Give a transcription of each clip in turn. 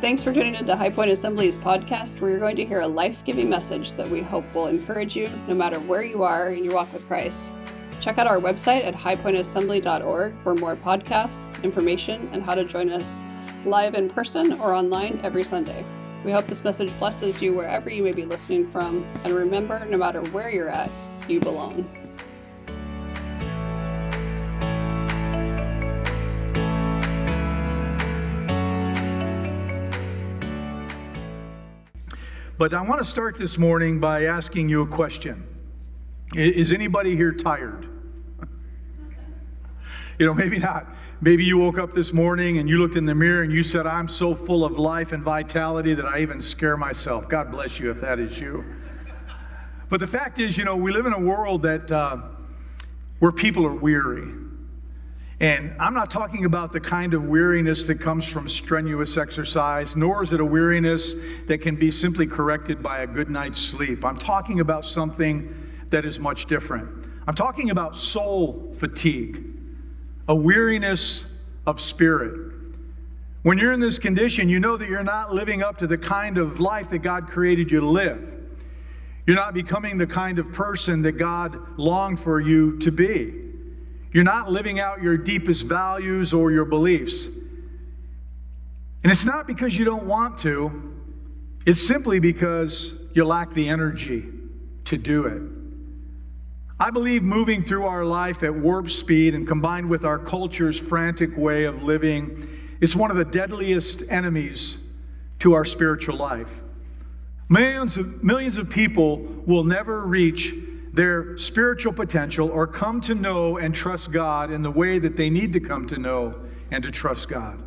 Thanks for tuning into High Point Assembly's podcast, where you're going to hear a life giving message that we hope will encourage you no matter where you are in your walk with Christ. Check out our website at highpointassembly.org for more podcasts, information, and how to join us live in person or online every Sunday. We hope this message blesses you wherever you may be listening from, and remember, no matter where you're at, you belong. But I want to start this morning by asking you a question. Is anybody here tired? You know, maybe not. Maybe you woke up this morning and you looked in the mirror and you said, I'm so full of life and vitality that I even scare myself. God bless you if that is you. But the fact is, you know, we live in a world that uh, where people are weary. And I'm not talking about the kind of weariness that comes from strenuous exercise, nor is it a weariness that can be simply corrected by a good night's sleep. I'm talking about something that is much different. I'm talking about soul fatigue, a weariness of spirit. When you're in this condition, you know that you're not living up to the kind of life that God created you to live. You're not becoming the kind of person that God longed for you to be. You're not living out your deepest values or your beliefs. And it's not because you don't want to, it's simply because you lack the energy to do it. I believe moving through our life at warp speed and combined with our culture's frantic way of living is one of the deadliest enemies to our spiritual life. Millions of, millions of people will never reach their spiritual potential or come to know and trust God in the way that they need to come to know and to trust God.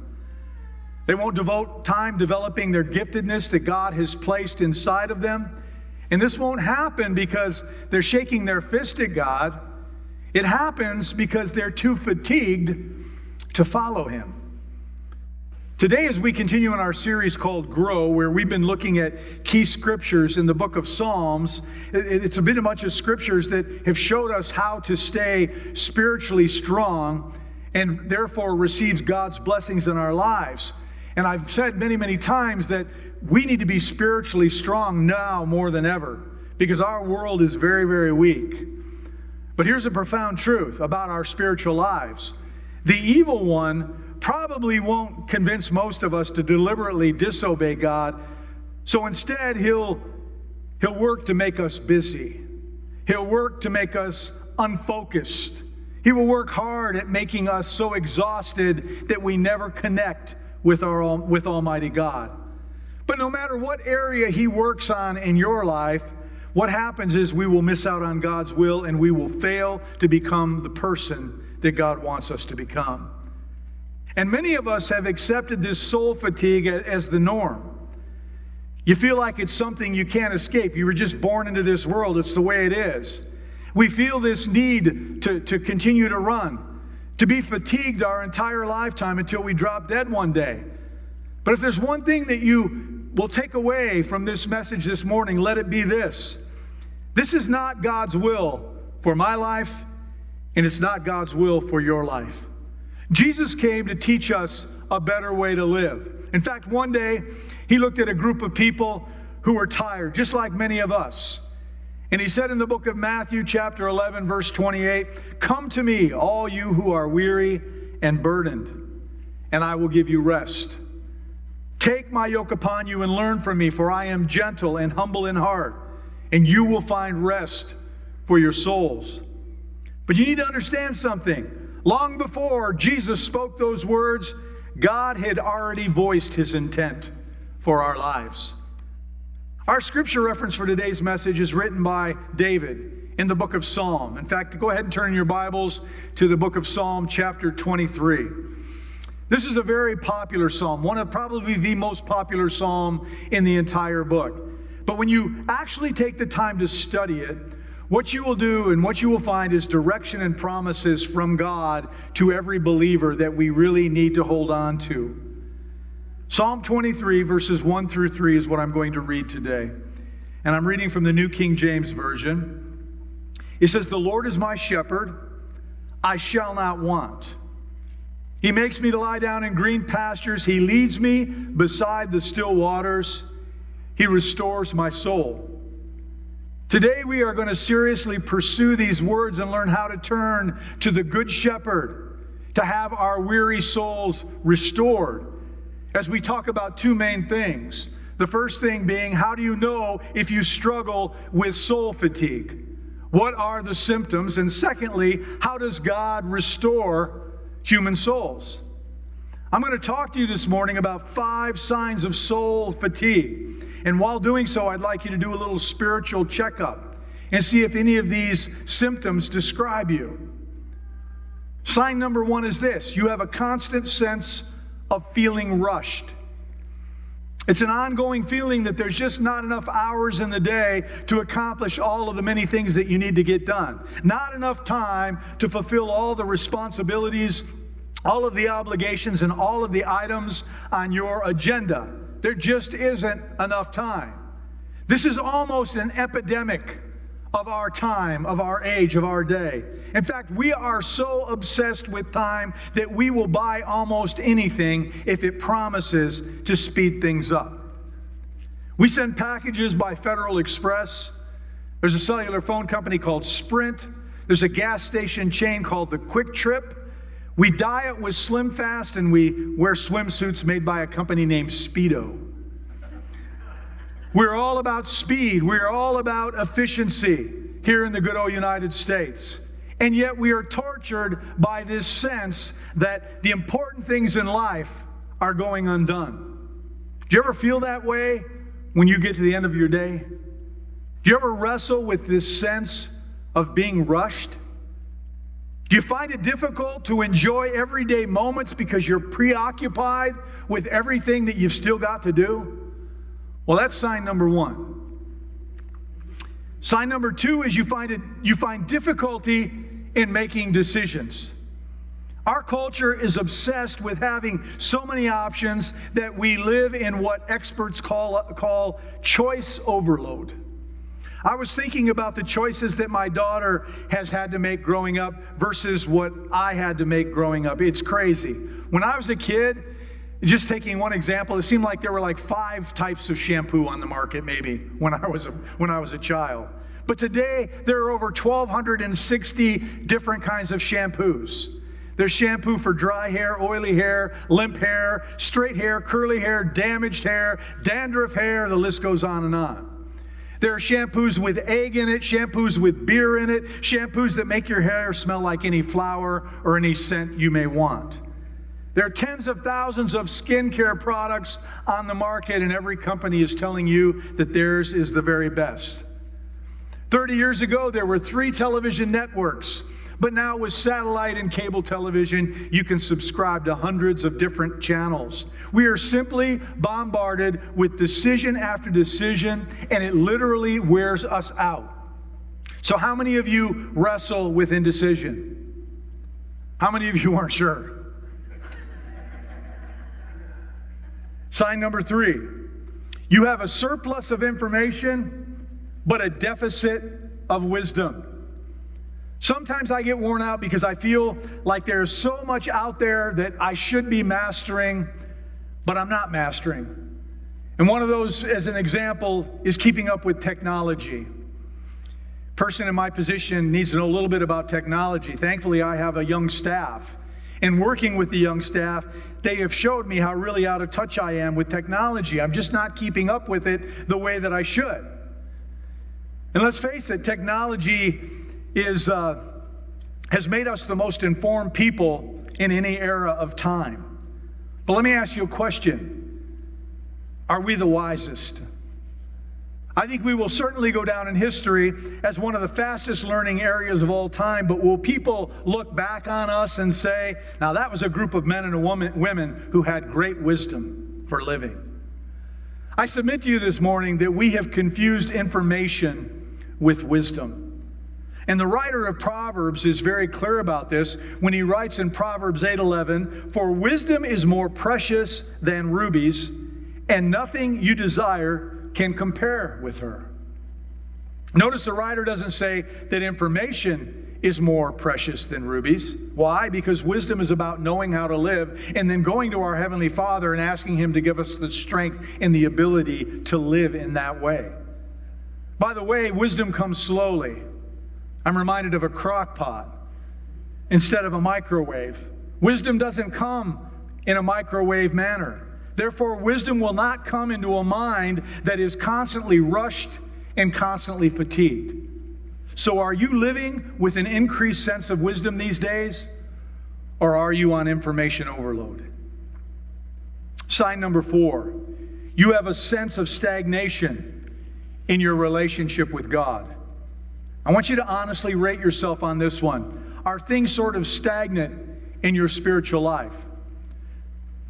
They won't devote time developing their giftedness that God has placed inside of them. And this won't happen because they're shaking their fist at God. It happens because they're too fatigued to follow Him. Today, as we continue in our series called Grow, where we've been looking at key scriptures in the book of Psalms, it's a bit of bunch of scriptures that have showed us how to stay spiritually strong and therefore receive God's blessings in our lives. And I've said many, many times that we need to be spiritually strong now more than ever because our world is very, very weak. But here's a profound truth about our spiritual lives the evil one probably won't convince most of us to deliberately disobey God. So instead, he'll, he'll work to make us busy. He'll work to make us unfocused. He will work hard at making us so exhausted that we never connect with, our, with Almighty God. But no matter what area He works on in your life, what happens is we will miss out on God's will and we will fail to become the person that God wants us to become. And many of us have accepted this soul fatigue as the norm. You feel like it's something you can't escape. You were just born into this world, it's the way it is. We feel this need to, to continue to run, to be fatigued our entire lifetime until we drop dead one day. But if there's one thing that you will take away from this message this morning, let it be this this is not God's will for my life, and it's not God's will for your life. Jesus came to teach us a better way to live. In fact, one day he looked at a group of people who were tired, just like many of us. And he said in the book of Matthew, chapter 11, verse 28, Come to me, all you who are weary and burdened, and I will give you rest. Take my yoke upon you and learn from me, for I am gentle and humble in heart, and you will find rest for your souls. But you need to understand something. Long before Jesus spoke those words, God had already voiced his intent for our lives. Our scripture reference for today's message is written by David in the book of Psalm. In fact, go ahead and turn your Bibles to the book of Psalm, chapter 23. This is a very popular psalm, one of probably the most popular psalm in the entire book. But when you actually take the time to study it, what you will do and what you will find is direction and promises from God to every believer that we really need to hold on to. Psalm 23, verses 1 through 3 is what I'm going to read today. And I'm reading from the New King James Version. It says, The Lord is my shepherd, I shall not want. He makes me to lie down in green pastures. He leads me beside the still waters. He restores my soul. Today, we are going to seriously pursue these words and learn how to turn to the Good Shepherd to have our weary souls restored. As we talk about two main things. The first thing being, how do you know if you struggle with soul fatigue? What are the symptoms? And secondly, how does God restore human souls. I'm going to talk to you this morning about five signs of soul fatigue. And while doing so, I'd like you to do a little spiritual checkup and see if any of these symptoms describe you. Sign number one is this you have a constant sense of feeling rushed. It's an ongoing feeling that there's just not enough hours in the day to accomplish all of the many things that you need to get done. Not enough time to fulfill all the responsibilities, all of the obligations, and all of the items on your agenda. There just isn't enough time. This is almost an epidemic of our time, of our age, of our day. In fact, we are so obsessed with time that we will buy almost anything if it promises to speed things up. We send packages by Federal Express. There's a cellular phone company called Sprint. There's a gas station chain called the QuikTrip. We diet with Slim Fast and we wear swimsuits made by a company named Speedo. We're all about speed. We're all about efficiency here in the good old United States. And yet we are tortured by this sense that the important things in life are going undone. Do you ever feel that way when you get to the end of your day? Do you ever wrestle with this sense of being rushed? Do you find it difficult to enjoy everyday moments because you're preoccupied with everything that you've still got to do? Well, that's sign number one. Sign number two is you find it you find difficulty in making decisions. Our culture is obsessed with having so many options that we live in what experts call, call choice overload. I was thinking about the choices that my daughter has had to make growing up versus what I had to make growing up. It's crazy. When I was a kid, just taking one example, it seemed like there were like five types of shampoo on the market, maybe when I was a, when I was a child. But today there are over 1,260 different kinds of shampoos. There's shampoo for dry hair, oily hair, limp hair, straight hair, curly hair, damaged hair, dandruff hair. The list goes on and on. There are shampoos with egg in it, shampoos with beer in it, shampoos that make your hair smell like any flower or any scent you may want. There are tens of thousands of skincare products on the market, and every company is telling you that theirs is the very best. 30 years ago, there were three television networks, but now with satellite and cable television, you can subscribe to hundreds of different channels. We are simply bombarded with decision after decision, and it literally wears us out. So, how many of you wrestle with indecision? How many of you aren't sure? Sign number three you have a surplus of information, but a deficit of wisdom. Sometimes I get worn out because I feel like there's so much out there that I should be mastering, but I'm not mastering. And one of those, as an example, is keeping up with technology. Person in my position needs to know a little bit about technology. Thankfully, I have a young staff. And working with the young staff, they have showed me how really out of touch I am with technology. I'm just not keeping up with it the way that I should. And let's face it, technology is, uh, has made us the most informed people in any era of time. But let me ask you a question Are we the wisest? I think we will certainly go down in history as one of the fastest learning areas of all time, but will people look back on us and say, now that was a group of men and woman, women who had great wisdom for living? I submit to you this morning that we have confused information with wisdom. And the writer of Proverbs is very clear about this when he writes in Proverbs 8:11, "For wisdom is more precious than rubies, and nothing you desire can compare with her. Notice the writer doesn't say that information is more precious than rubies. Why? Because wisdom is about knowing how to live and then going to our Heavenly Father and asking Him to give us the strength and the ability to live in that way. By the way, wisdom comes slowly. I'm reminded of a crock pot instead of a microwave. Wisdom doesn't come in a microwave manner. Therefore, wisdom will not come into a mind that is constantly rushed and constantly fatigued. So, are you living with an increased sense of wisdom these days, or are you on information overload? Sign number four you have a sense of stagnation in your relationship with God. I want you to honestly rate yourself on this one. Are things sort of stagnant in your spiritual life?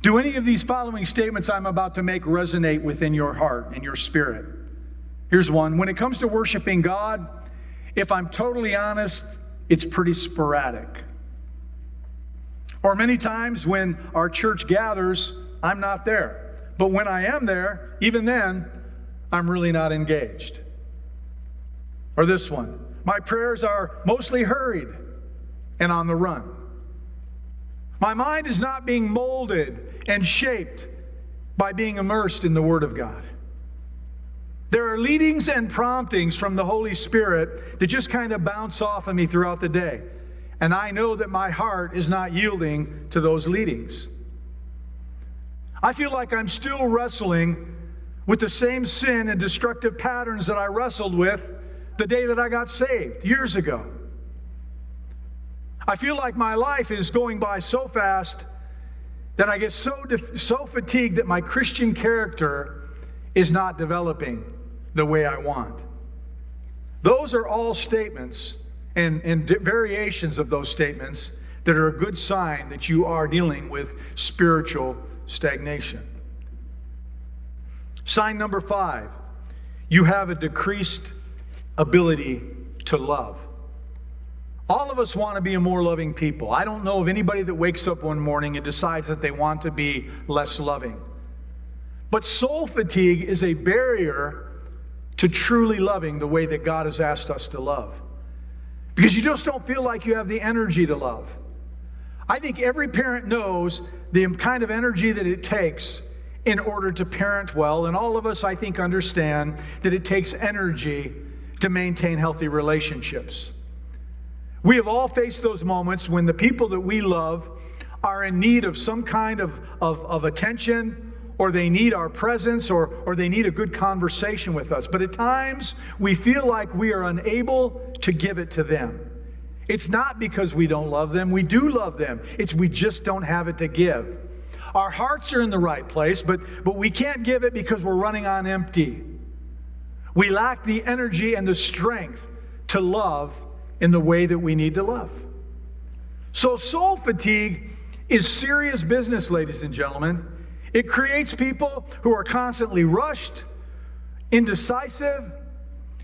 Do any of these following statements I'm about to make resonate within your heart and your spirit? Here's one When it comes to worshiping God, if I'm totally honest, it's pretty sporadic. Or many times when our church gathers, I'm not there. But when I am there, even then, I'm really not engaged. Or this one My prayers are mostly hurried and on the run. My mind is not being molded and shaped by being immersed in the Word of God. There are leadings and promptings from the Holy Spirit that just kind of bounce off of me throughout the day. And I know that my heart is not yielding to those leadings. I feel like I'm still wrestling with the same sin and destructive patterns that I wrestled with the day that I got saved years ago. I feel like my life is going by so fast that I get so, so fatigued that my Christian character is not developing the way I want. Those are all statements and, and variations of those statements that are a good sign that you are dealing with spiritual stagnation. Sign number five you have a decreased ability to love. All of us want to be a more loving people. I don't know of anybody that wakes up one morning and decides that they want to be less loving. But soul fatigue is a barrier to truly loving the way that God has asked us to love. Because you just don't feel like you have the energy to love. I think every parent knows the kind of energy that it takes in order to parent well. And all of us, I think, understand that it takes energy to maintain healthy relationships. We have all faced those moments when the people that we love are in need of some kind of, of, of attention or they need our presence, or, or they need a good conversation with us. But at times, we feel like we are unable to give it to them. It's not because we don't love them, we do love them. It's we just don't have it to give. Our hearts are in the right place, but, but we can't give it because we're running on empty. We lack the energy and the strength to love in the way that we need to love. So, soul fatigue is serious business, ladies and gentlemen. It creates people who are constantly rushed, indecisive,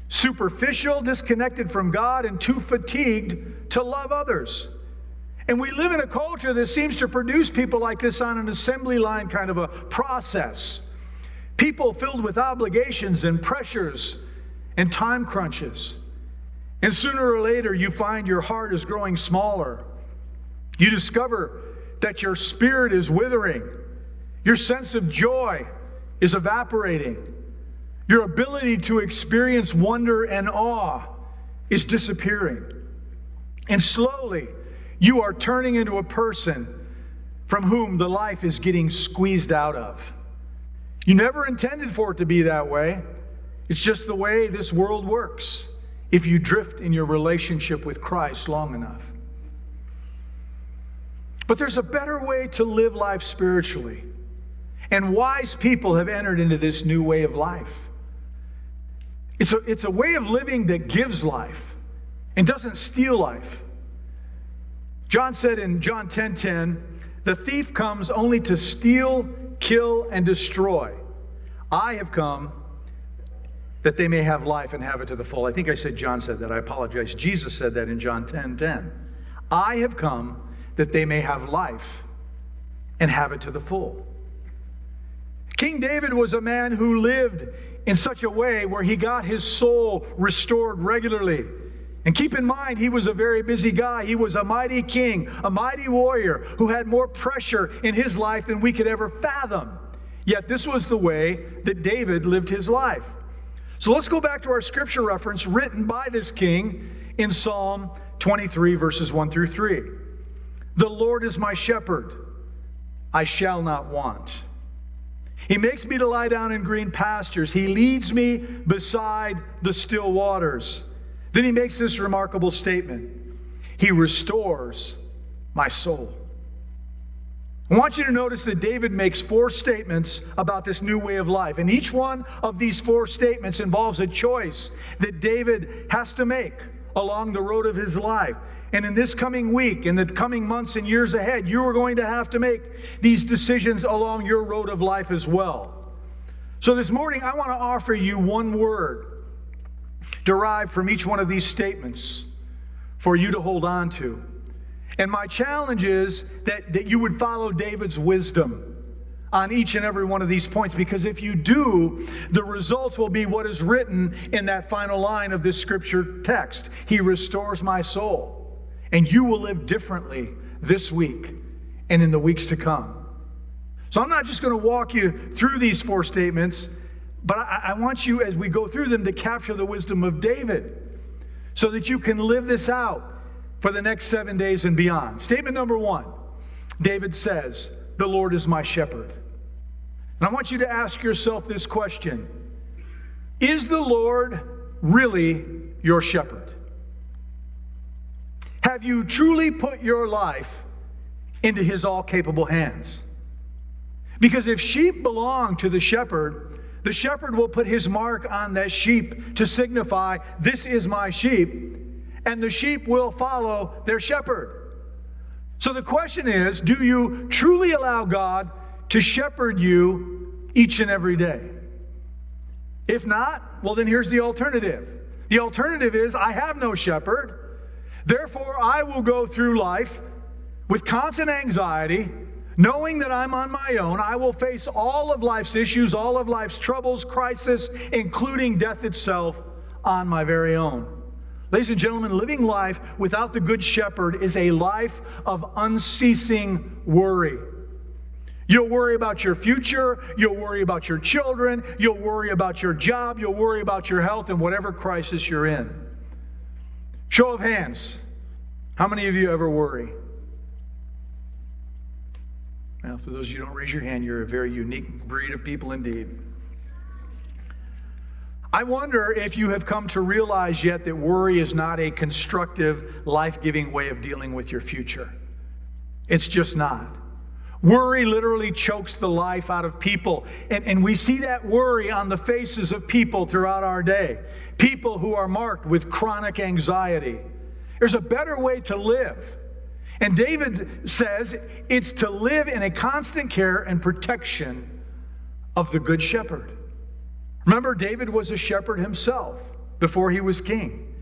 superficial, disconnected from God, and too fatigued to love others. And we live in a culture that seems to produce people like this on an assembly line kind of a process. People filled with obligations and pressures and time crunches. And sooner or later, you find your heart is growing smaller. You discover that your spirit is withering your sense of joy is evaporating. Your ability to experience wonder and awe is disappearing. And slowly, you are turning into a person from whom the life is getting squeezed out of. You never intended for it to be that way. It's just the way this world works if you drift in your relationship with Christ long enough. But there's a better way to live life spiritually. And wise people have entered into this new way of life. It's a, it's a way of living that gives life and doesn't steal life. John said in John 10 10, the thief comes only to steal, kill, and destroy. I have come that they may have life and have it to the full. I think I said John said that. I apologize. Jesus said that in John 10 10. I have come that they may have life and have it to the full. King David was a man who lived in such a way where he got his soul restored regularly. And keep in mind, he was a very busy guy. He was a mighty king, a mighty warrior who had more pressure in his life than we could ever fathom. Yet, this was the way that David lived his life. So let's go back to our scripture reference written by this king in Psalm 23, verses 1 through 3. The Lord is my shepherd, I shall not want. He makes me to lie down in green pastures. He leads me beside the still waters. Then he makes this remarkable statement He restores my soul. I want you to notice that David makes four statements about this new way of life. And each one of these four statements involves a choice that David has to make along the road of his life. And in this coming week, in the coming months and years ahead, you are going to have to make these decisions along your road of life as well. So this morning, I want to offer you one word derived from each one of these statements for you to hold on to. And my challenge is that, that you would follow David's wisdom on each and every one of these points because if you do, the results will be what is written in that final line of this scripture text He restores my soul. And you will live differently this week and in the weeks to come. So I'm not just going to walk you through these four statements, but I, I want you, as we go through them, to capture the wisdom of David so that you can live this out for the next seven days and beyond. Statement number one David says, The Lord is my shepherd. And I want you to ask yourself this question Is the Lord really your shepherd? Have you truly put your life into his all capable hands? Because if sheep belong to the shepherd, the shepherd will put his mark on that sheep to signify, This is my sheep and the sheep will follow their shepherd. So the question is do you truly allow God to shepherd you each and every day? If not, well, then here's the alternative. The alternative is I have no shepherd, therefore I will go through life with constant anxiety, knowing that I'm on my own. I will face all of life's issues, all of life's troubles, crisis, including death itself, on my very own. Ladies and gentlemen, living life without the Good Shepherd is a life of unceasing worry. You'll worry about your future, you'll worry about your children, you'll worry about your job, you'll worry about your health and whatever crisis you're in. Show of hands. How many of you ever worry? Now, for those of you who don't raise your hand, you're a very unique breed of people indeed. I wonder if you have come to realize yet that worry is not a constructive, life giving way of dealing with your future. It's just not. Worry literally chokes the life out of people. And, and we see that worry on the faces of people throughout our day. People who are marked with chronic anxiety. There's a better way to live. And David says it's to live in a constant care and protection of the Good Shepherd. Remember, David was a shepherd himself before he was king.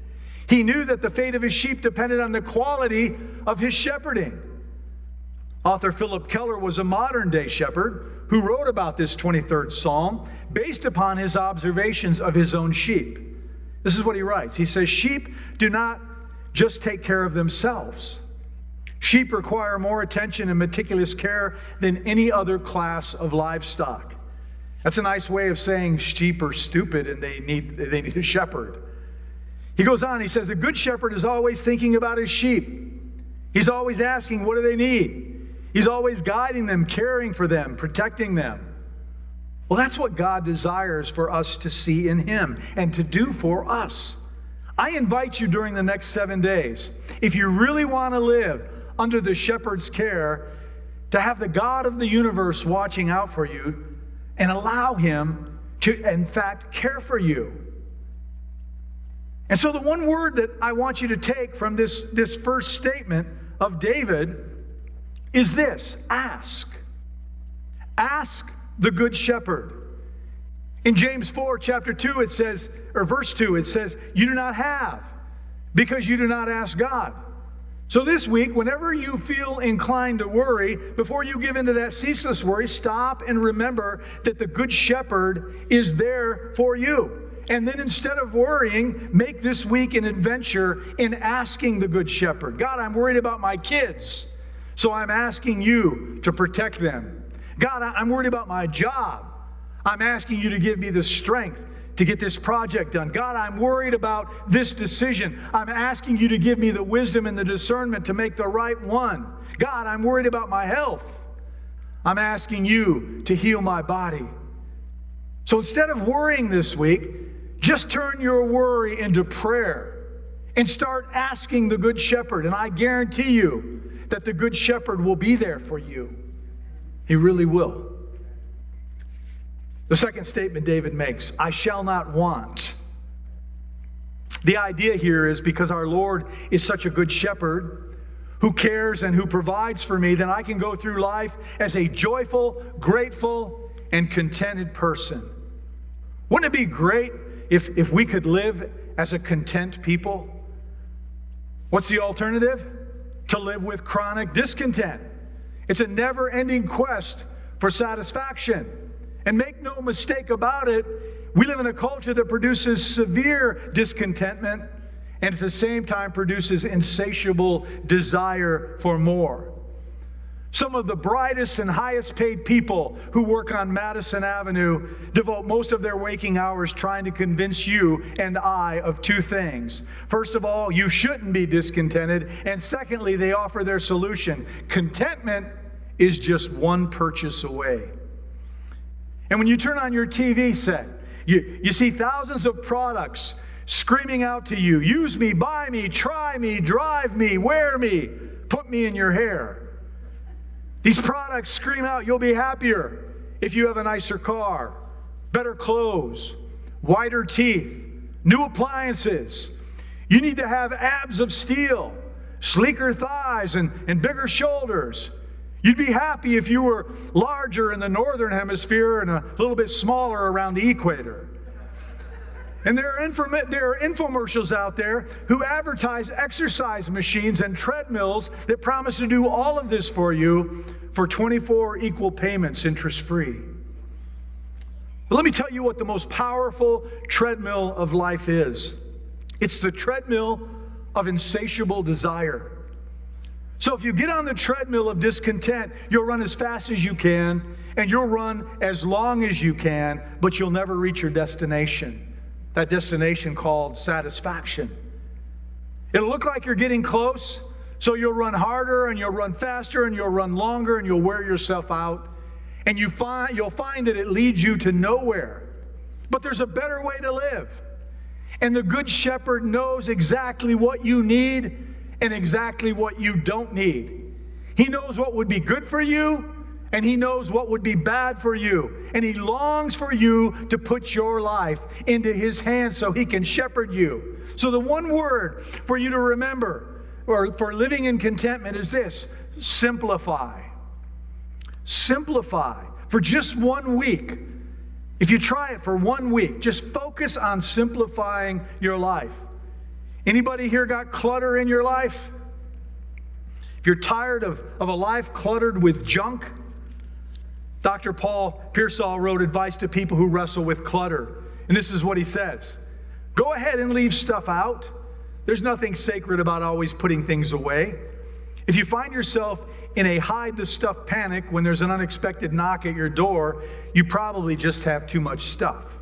He knew that the fate of his sheep depended on the quality of his shepherding. Author Phillip Keller was a modern day shepherd who wrote about this 23rd Psalm based upon his observations of his own sheep. This is what he writes He says, Sheep do not just take care of themselves. Sheep require more attention and meticulous care than any other class of livestock. That's a nice way of saying sheep are stupid and they need, they need a shepherd. He goes on, he says, A good shepherd is always thinking about his sheep. He's always asking, What do they need? He's always guiding them, caring for them, protecting them. Well, that's what God desires for us to see in Him and to do for us. I invite you during the next seven days, if you really want to live under the shepherd's care, to have the God of the universe watching out for you and allow Him to, in fact, care for you. And so, the one word that I want you to take from this, this first statement of David is this ask. Ask the Good Shepherd. In James 4, chapter 2, it says, or verse 2, it says, You do not have because you do not ask God. So, this week, whenever you feel inclined to worry, before you give into that ceaseless worry, stop and remember that the Good Shepherd is there for you. And then instead of worrying, make this week an adventure in asking the Good Shepherd God, I'm worried about my kids, so I'm asking you to protect them. God, I'm worried about my job. I'm asking you to give me the strength to get this project done. God, I'm worried about this decision. I'm asking you to give me the wisdom and the discernment to make the right one. God, I'm worried about my health. I'm asking you to heal my body. So instead of worrying this week, just turn your worry into prayer and start asking the Good Shepherd. And I guarantee you that the Good Shepherd will be there for you. He really will. The second statement David makes I shall not want. The idea here is because our Lord is such a good shepherd, who cares and who provides for me, then I can go through life as a joyful, grateful, and contented person. Wouldn't it be great if, if we could live as a content people? What's the alternative? To live with chronic discontent. It's a never ending quest for satisfaction. And make no mistake about it, we live in a culture that produces severe discontentment and at the same time produces insatiable desire for more. Some of the brightest and highest paid people who work on Madison Avenue devote most of their waking hours trying to convince you and I of two things. First of all, you shouldn't be discontented. And secondly, they offer their solution contentment is just one purchase away. And when you turn on your TV set, you, you see thousands of products screaming out to you use me, buy me, try me, drive me, wear me, put me in your hair. These products scream out you'll be happier if you have a nicer car, better clothes, whiter teeth, new appliances. You need to have abs of steel, sleeker thighs, and, and bigger shoulders. You'd be happy if you were larger in the northern hemisphere and a little bit smaller around the equator. And there are, infom- there are infomercials out there who advertise exercise machines and treadmills that promise to do all of this for you for 24 equal payments, interest free. But let me tell you what the most powerful treadmill of life is it's the treadmill of insatiable desire. So if you get on the treadmill of discontent, you'll run as fast as you can and you'll run as long as you can, but you'll never reach your destination that destination called satisfaction. It'll look like you're getting close, so you'll run harder and you'll run faster and you'll run longer and you'll wear yourself out. And you find, you'll find that it leads you to nowhere. But there's a better way to live. And the Good Shepherd knows exactly what you need and exactly what you don't need. He knows what would be good for you and He knows what would be bad for you. And He longs for you to put your life into His hands so He can shepherd you. So, the one word for you to remember or for living in contentment is this simplify. Simplify for just one week. If you try it for one week, just focus on simplifying your life. Anybody here got clutter in your life? If you're tired of, of a life cluttered with junk, Dr. Paul Pearsall wrote advice to people who wrestle with clutter. And this is what he says Go ahead and leave stuff out. There's nothing sacred about always putting things away. If you find yourself in a hide the stuff panic when there's an unexpected knock at your door, you probably just have too much stuff.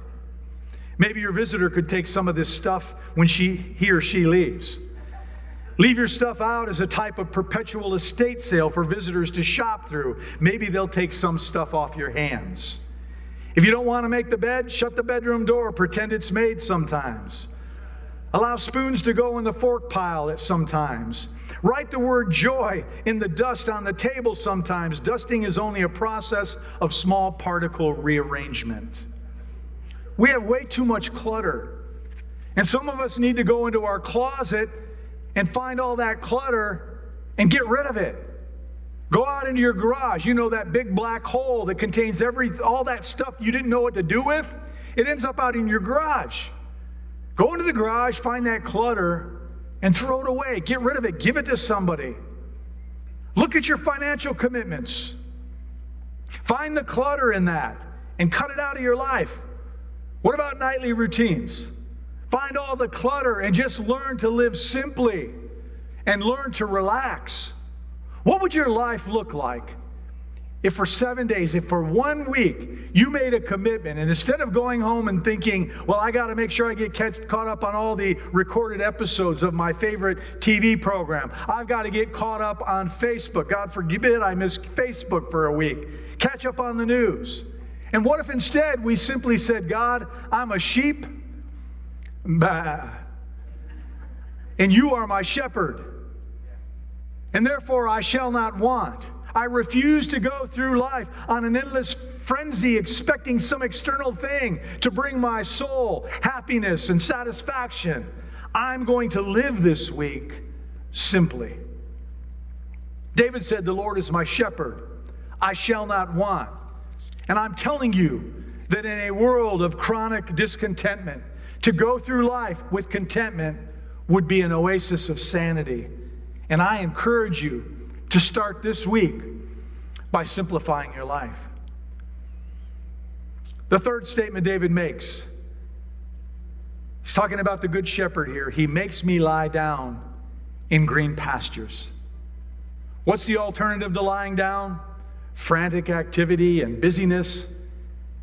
Maybe your visitor could take some of this stuff when she, he or she leaves. Leave your stuff out as a type of perpetual estate sale for visitors to shop through. Maybe they'll take some stuff off your hands. If you don't want to make the bed, shut the bedroom door, pretend it's made sometimes. Allow spoons to go in the fork pile at sometimes. Write the word joy in the dust on the table sometimes. Dusting is only a process of small particle rearrangement. We have way too much clutter. And some of us need to go into our closet and find all that clutter and get rid of it. Go out into your garage. You know that big black hole that contains every all that stuff you didn't know what to do with? It ends up out in your garage. Go into the garage, find that clutter, and throw it away. Get rid of it. Give it to somebody. Look at your financial commitments. Find the clutter in that and cut it out of your life. What about nightly routines? Find all the clutter and just learn to live simply and learn to relax. What would your life look like if for seven days, if for one week, you made a commitment and instead of going home and thinking, well, I got to make sure I get catch, caught up on all the recorded episodes of my favorite TV program, I've got to get caught up on Facebook. God forbid I miss Facebook for a week. Catch up on the news. And what if instead we simply said, God, I'm a sheep, bah, and you are my shepherd, and therefore I shall not want. I refuse to go through life on an endless frenzy expecting some external thing to bring my soul happiness and satisfaction. I'm going to live this week simply. David said, The Lord is my shepherd, I shall not want. And I'm telling you that in a world of chronic discontentment, to go through life with contentment would be an oasis of sanity. And I encourage you to start this week by simplifying your life. The third statement David makes he's talking about the Good Shepherd here. He makes me lie down in green pastures. What's the alternative to lying down? Frantic activity and busyness,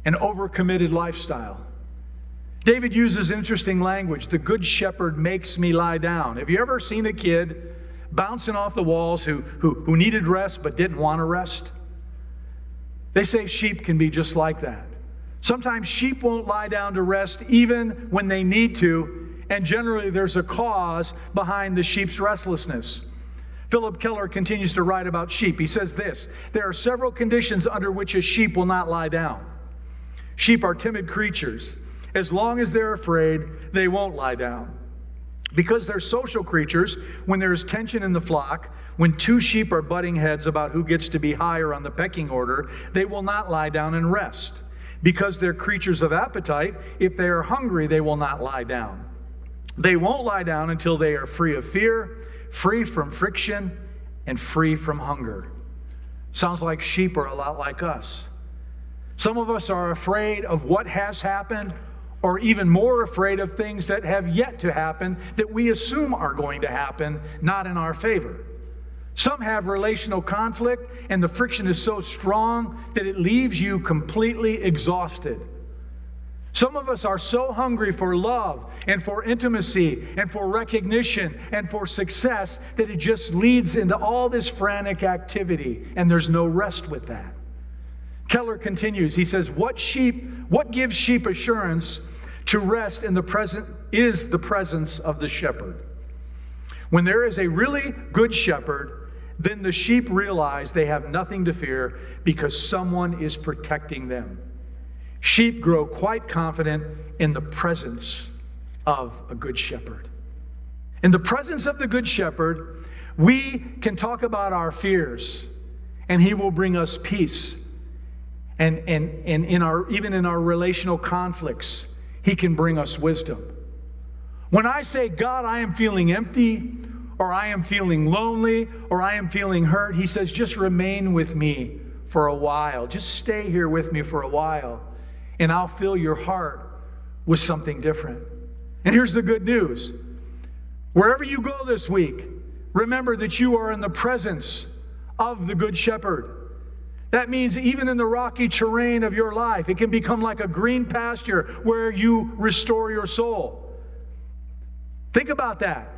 an overcommitted lifestyle. David uses interesting language. The good shepherd makes me lie down. Have you ever seen a kid bouncing off the walls who, who, who needed rest but didn't want to rest? They say sheep can be just like that. Sometimes sheep won't lie down to rest even when they need to, and generally there's a cause behind the sheep's restlessness. Phillip Keller continues to write about sheep. He says this There are several conditions under which a sheep will not lie down. Sheep are timid creatures. As long as they're afraid, they won't lie down. Because they're social creatures, when there is tension in the flock, when two sheep are butting heads about who gets to be higher on the pecking order, they will not lie down and rest. Because they're creatures of appetite, if they are hungry, they will not lie down. They won't lie down until they are free of fear, free from friction, and free from hunger. Sounds like sheep are a lot like us. Some of us are afraid of what has happened or even more afraid of things that have yet to happen that we assume are going to happen, not in our favor. Some have relational conflict, and the friction is so strong that it leaves you completely exhausted. Some of us are so hungry for love and for intimacy and for recognition and for success that it just leads into all this frantic activity, and there's no rest with that. Keller continues, he says, What sheep, what gives sheep assurance to rest in the present is the presence of the shepherd. When there is a really good shepherd, then the sheep realize they have nothing to fear because someone is protecting them. Sheep grow quite confident in the presence of a good shepherd. In the presence of the good shepherd, we can talk about our fears, and he will bring us peace. And, and, and in our, even in our relational conflicts, he can bring us wisdom. When I say, God, I am feeling empty, or I am feeling lonely, or I am feeling hurt, He says, just remain with me for a while. Just stay here with me for a while, and I'll fill your heart with something different. And here's the good news wherever you go this week, remember that you are in the presence of the Good Shepherd. That means even in the rocky terrain of your life, it can become like a green pasture where you restore your soul. Think about that.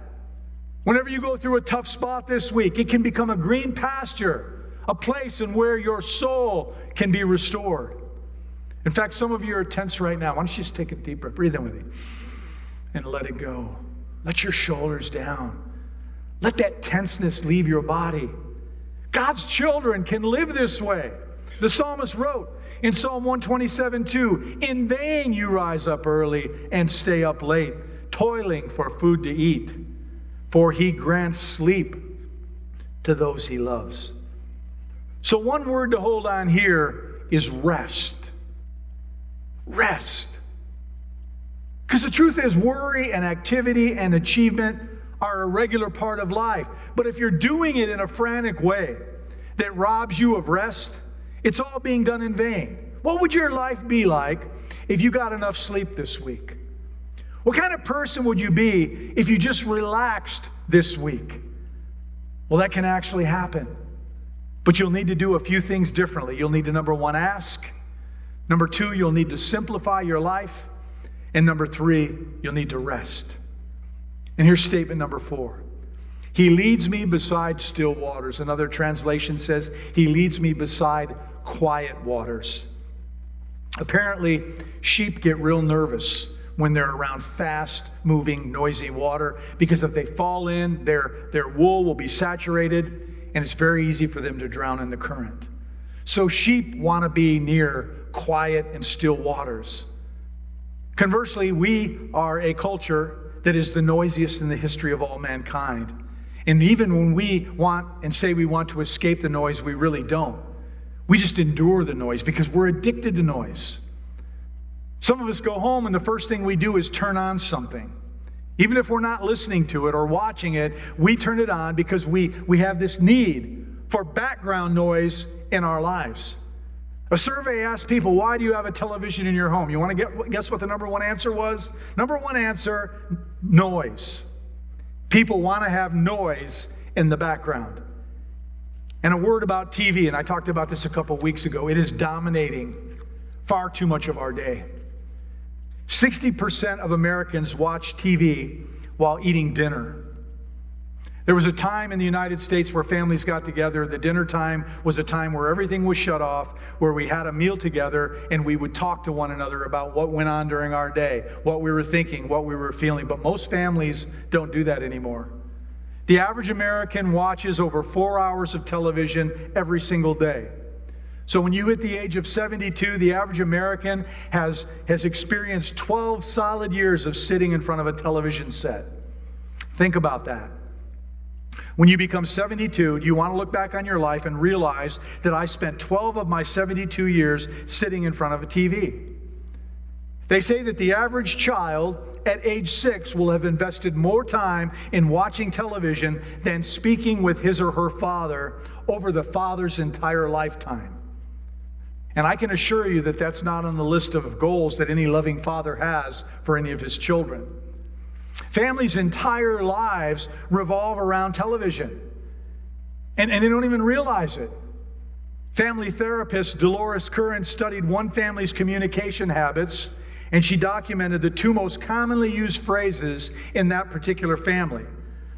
Whenever you go through a tough spot this week, it can become a green pasture, a place in where your soul can be restored. In fact, some of you are tense right now. Why don't you just take a deep breath, breathe in with me, and let it go. Let your shoulders down. Let that tenseness leave your body. God's children can live this way. The psalmist wrote in Psalm 127 2 In vain you rise up early and stay up late, toiling for food to eat, for he grants sleep to those he loves. So, one word to hold on here is rest. Rest. Because the truth is, worry and activity and achievement are a regular part of life. But if you're doing it in a frantic way that robs you of rest, it's all being done in vain. What would your life be like if you got enough sleep this week? What kind of person would you be if you just relaxed this week? Well, that can actually happen. But you'll need to do a few things differently. You'll need to, number one, ask. Number two, you'll need to simplify your life. And number three, you'll need to rest. And here's statement number four He leads me beside still waters. Another translation says, He leads me beside quiet waters. Apparently, sheep get real nervous when they're around fast moving, noisy water because if they fall in, their, their wool will be saturated and it's very easy for them to drown in the current. So, sheep want to be near quiet and still waters. Conversely, we are a culture that is the noisiest in the history of all mankind. And even when we want and say we want to escape the noise, we really don't. We just endure the noise because we're addicted to noise. Some of us go home and the first thing we do is turn on something. Even if we're not listening to it or watching it, we turn it on because we, we have this need for background noise in our lives. A survey asked people, why do you have a television in your home? You want to get, guess what the number one answer was? Number one answer noise. People want to have noise in the background. And a word about TV, and I talked about this a couple weeks ago, it is dominating far too much of our day. 60% of Americans watch TV while eating dinner. There was a time in the United States where families got together. The dinner time was a time where everything was shut off, where we had a meal together and we would talk to one another about what went on during our day, what we were thinking, what we were feeling. But most families don't do that anymore. The average American watches over four hours of television every single day. So when you hit the age of 72, the average American has, has experienced 12 solid years of sitting in front of a television set. Think about that. When you become 72, do you want to look back on your life and realize that I spent 12 of my 72 years sitting in front of a TV? They say that the average child at age six will have invested more time in watching television than speaking with his or her father over the father's entire lifetime. And I can assure you that that's not on the list of goals that any loving father has for any of his children. Families' entire lives revolve around television, and, and they don't even realize it. Family therapist Dolores Curran studied one family's communication habits, and she documented the two most commonly used phrases in that particular family.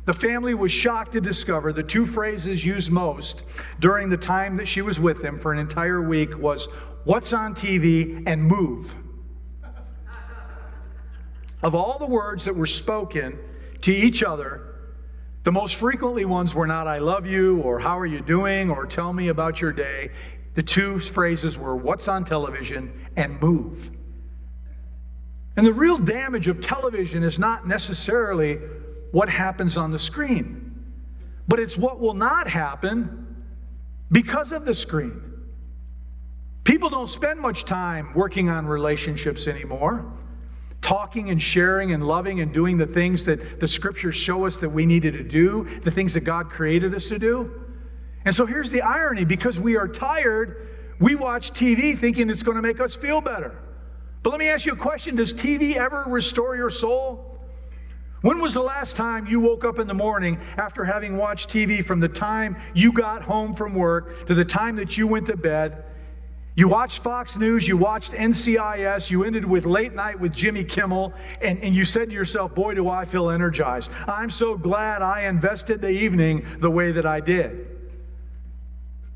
The family was shocked to discover the two phrases used most during the time that she was with them for an entire week was what's on TV and move. Of all the words that were spoken to each other, the most frequently ones were not I love you or how are you doing or tell me about your day. The two phrases were what's on television and move. And the real damage of television is not necessarily what happens on the screen, but it's what will not happen because of the screen. People don't spend much time working on relationships anymore, talking and sharing and loving and doing the things that the scriptures show us that we needed to do, the things that God created us to do. And so here's the irony because we are tired, we watch TV thinking it's going to make us feel better. But let me ask you a question Does TV ever restore your soul? When was the last time you woke up in the morning after having watched TV from the time you got home from work to the time that you went to bed? You watched Fox News, you watched NCIS, you ended with late night with Jimmy Kimmel, and, and you said to yourself, Boy, do I feel energized. I'm so glad I invested the evening the way that I did.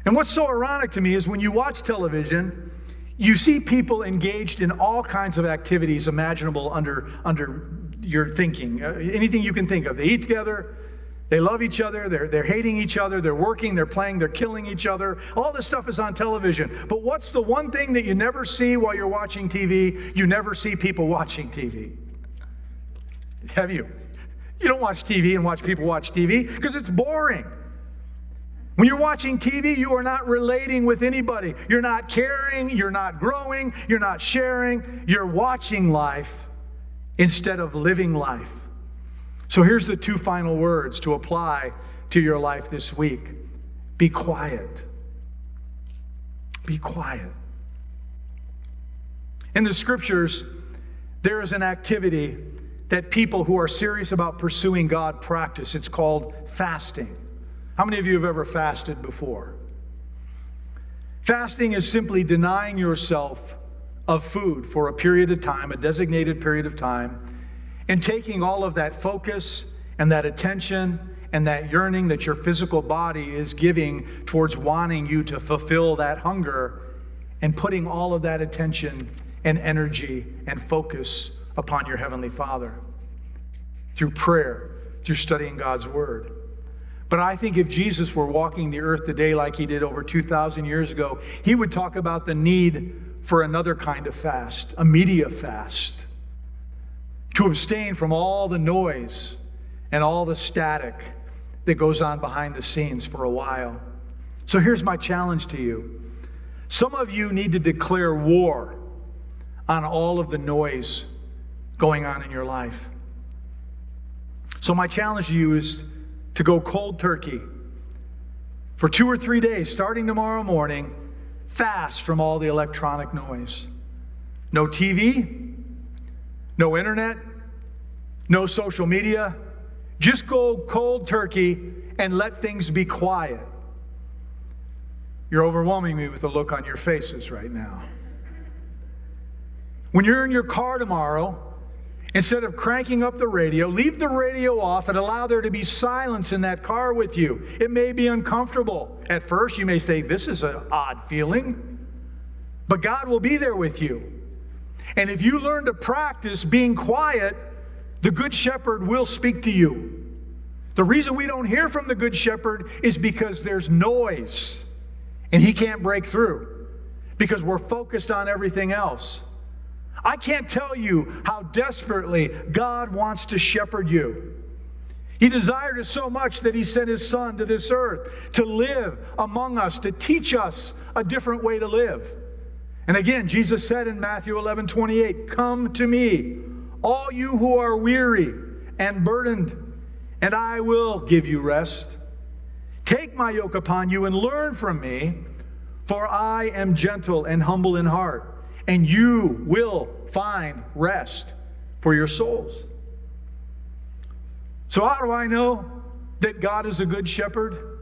And what's so ironic to me is when you watch television, you see people engaged in all kinds of activities imaginable under, under your thinking. Uh, anything you can think of. They eat together, they love each other, they're, they're hating each other, they're working, they're playing, they're killing each other. All this stuff is on television. But what's the one thing that you never see while you're watching TV? You never see people watching TV. Have you? You don't watch TV and watch people watch TV because it's boring. When you're watching TV, you are not relating with anybody. You're not caring, you're not growing, you're not sharing, you're watching life instead of living life. So here's the two final words to apply to your life this week be quiet. Be quiet. In the scriptures, there is an activity that people who are serious about pursuing God practice. It's called fasting. How many of you have ever fasted before? Fasting is simply denying yourself of food for a period of time, a designated period of time, and taking all of that focus and that attention and that yearning that your physical body is giving towards wanting you to fulfill that hunger and putting all of that attention and energy and focus upon your Heavenly Father through prayer, through studying God's Word. But I think if Jesus were walking the earth today like he did over 2,000 years ago, he would talk about the need for another kind of fast, a media fast, to abstain from all the noise and all the static that goes on behind the scenes for a while. So here's my challenge to you. Some of you need to declare war on all of the noise going on in your life. So, my challenge to you is to go cold turkey for two or three days, starting tomorrow morning, fast from all the electronic noise. No TV, no internet, no social media. Just go cold turkey and let things be quiet. You're overwhelming me with the look on your faces right now. When you're in your car tomorrow, instead of cranking up the radio, leave the radio off and allow there to be silence in that car with you. It may be uncomfortable. At first, you may say, This is an odd feeling, but God will be there with you. And if you learn to practice being quiet, the Good Shepherd will speak to you. The reason we don't hear from the Good Shepherd is because there's noise and he can't break through because we're focused on everything else. I can't tell you how desperately God wants to shepherd you. He desired it so much that he sent his son to this earth to live among us, to teach us a different way to live. And again, Jesus said in Matthew 11 28, Come to me, all you who are weary and burdened, and I will give you rest. Take my yoke upon you and learn from me, for I am gentle and humble in heart and you will find rest for your souls. So, how do I know that God is a good shepherd?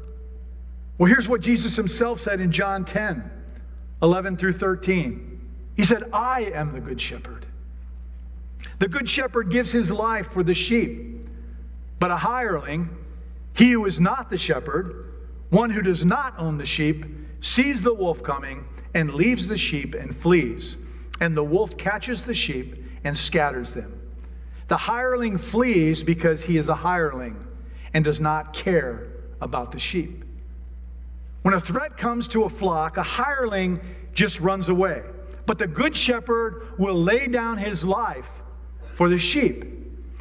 Well, here's what Jesus himself said in John 10 11 through 13. He said, I am the good shepherd. The good shepherd gives his life for the sheep, but a hireling, he who is not the shepherd, one who does not own the sheep, sees the wolf coming and leaves the sheep and flees. And the wolf catches the sheep and scatters them. The hireling flees because he is a hireling and does not care about the sheep. When a threat comes to a flock, a hireling just runs away. But the good shepherd will lay down his life for the sheep.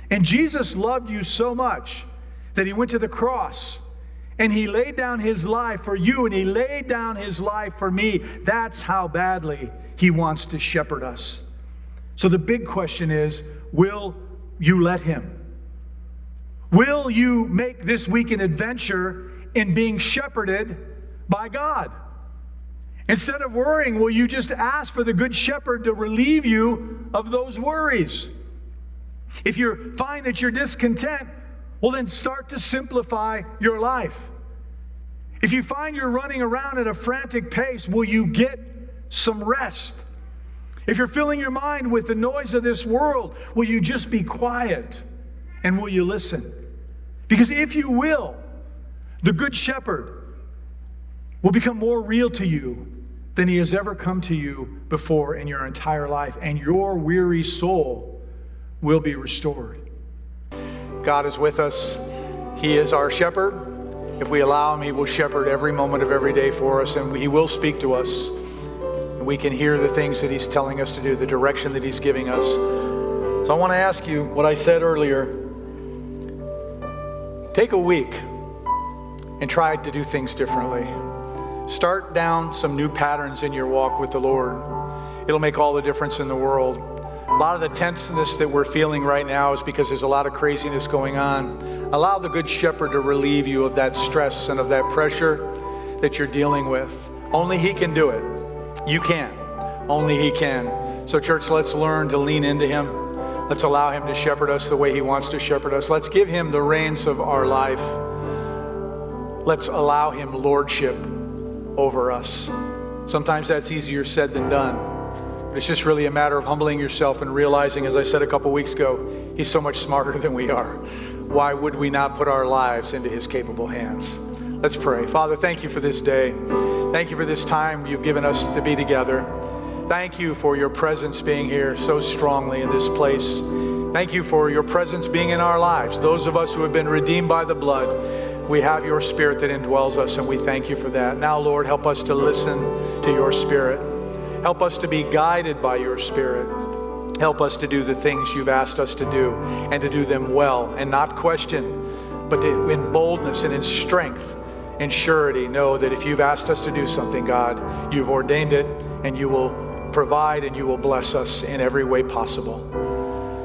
And Jesus loved you so much that he went to the cross and he laid down his life for you, and he laid down his life for me. That's how badly he wants to shepherd us. So the big question is will you let him? Will you make this week an adventure in being shepherded by God? Instead of worrying, will you just ask for the Good Shepherd to relieve you of those worries? If you find that you're discontent, well, then start to simplify your life. If you find you're running around at a frantic pace, will you get some rest? If you're filling your mind with the noise of this world, will you just be quiet and will you listen? Because if you will, the Good Shepherd will become more real to you than he has ever come to you before in your entire life, and your weary soul will be restored. God is with us. He is our shepherd. If we allow Him, He will shepherd every moment of every day for us, and He will speak to us. And we can hear the things that He's telling us to do, the direction that He's giving us. So I want to ask you what I said earlier. Take a week and try to do things differently. Start down some new patterns in your walk with the Lord. It'll make all the difference in the world. A lot of the tenseness that we're feeling right now is because there's a lot of craziness going on. Allow the Good Shepherd to relieve you of that stress and of that pressure that you're dealing with. Only He can do it. You can't. Only He can. So, church, let's learn to lean into Him. Let's allow Him to shepherd us the way He wants to shepherd us. Let's give Him the reins of our life. Let's allow Him lordship over us. Sometimes that's easier said than done. It's just really a matter of humbling yourself and realizing, as I said a couple weeks ago, He's so much smarter than we are. Why would we not put our lives into His capable hands? Let's pray. Father, thank you for this day. Thank you for this time you've given us to be together. Thank you for your presence being here so strongly in this place. Thank you for your presence being in our lives. Those of us who have been redeemed by the blood, we have your spirit that indwells us, and we thank you for that. Now, Lord, help us to listen to your spirit. Help us to be guided by your spirit. Help us to do the things you've asked us to do and to do them well and not question, but to, in boldness and in strength and surety know that if you've asked us to do something, God, you've ordained it and you will provide and you will bless us in every way possible.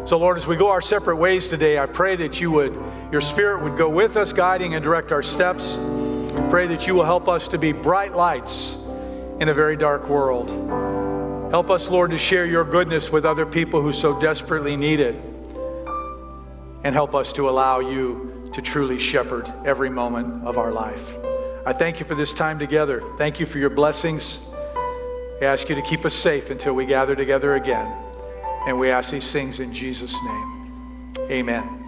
So, Lord, as we go our separate ways today, I pray that you would, your spirit would go with us, guiding and direct our steps. Pray that you will help us to be bright lights in a very dark world. Help us, Lord, to share your goodness with other people who so desperately need it. And help us to allow you to truly shepherd every moment of our life. I thank you for this time together. Thank you for your blessings. I ask you to keep us safe until we gather together again. And we ask these things in Jesus' name. Amen.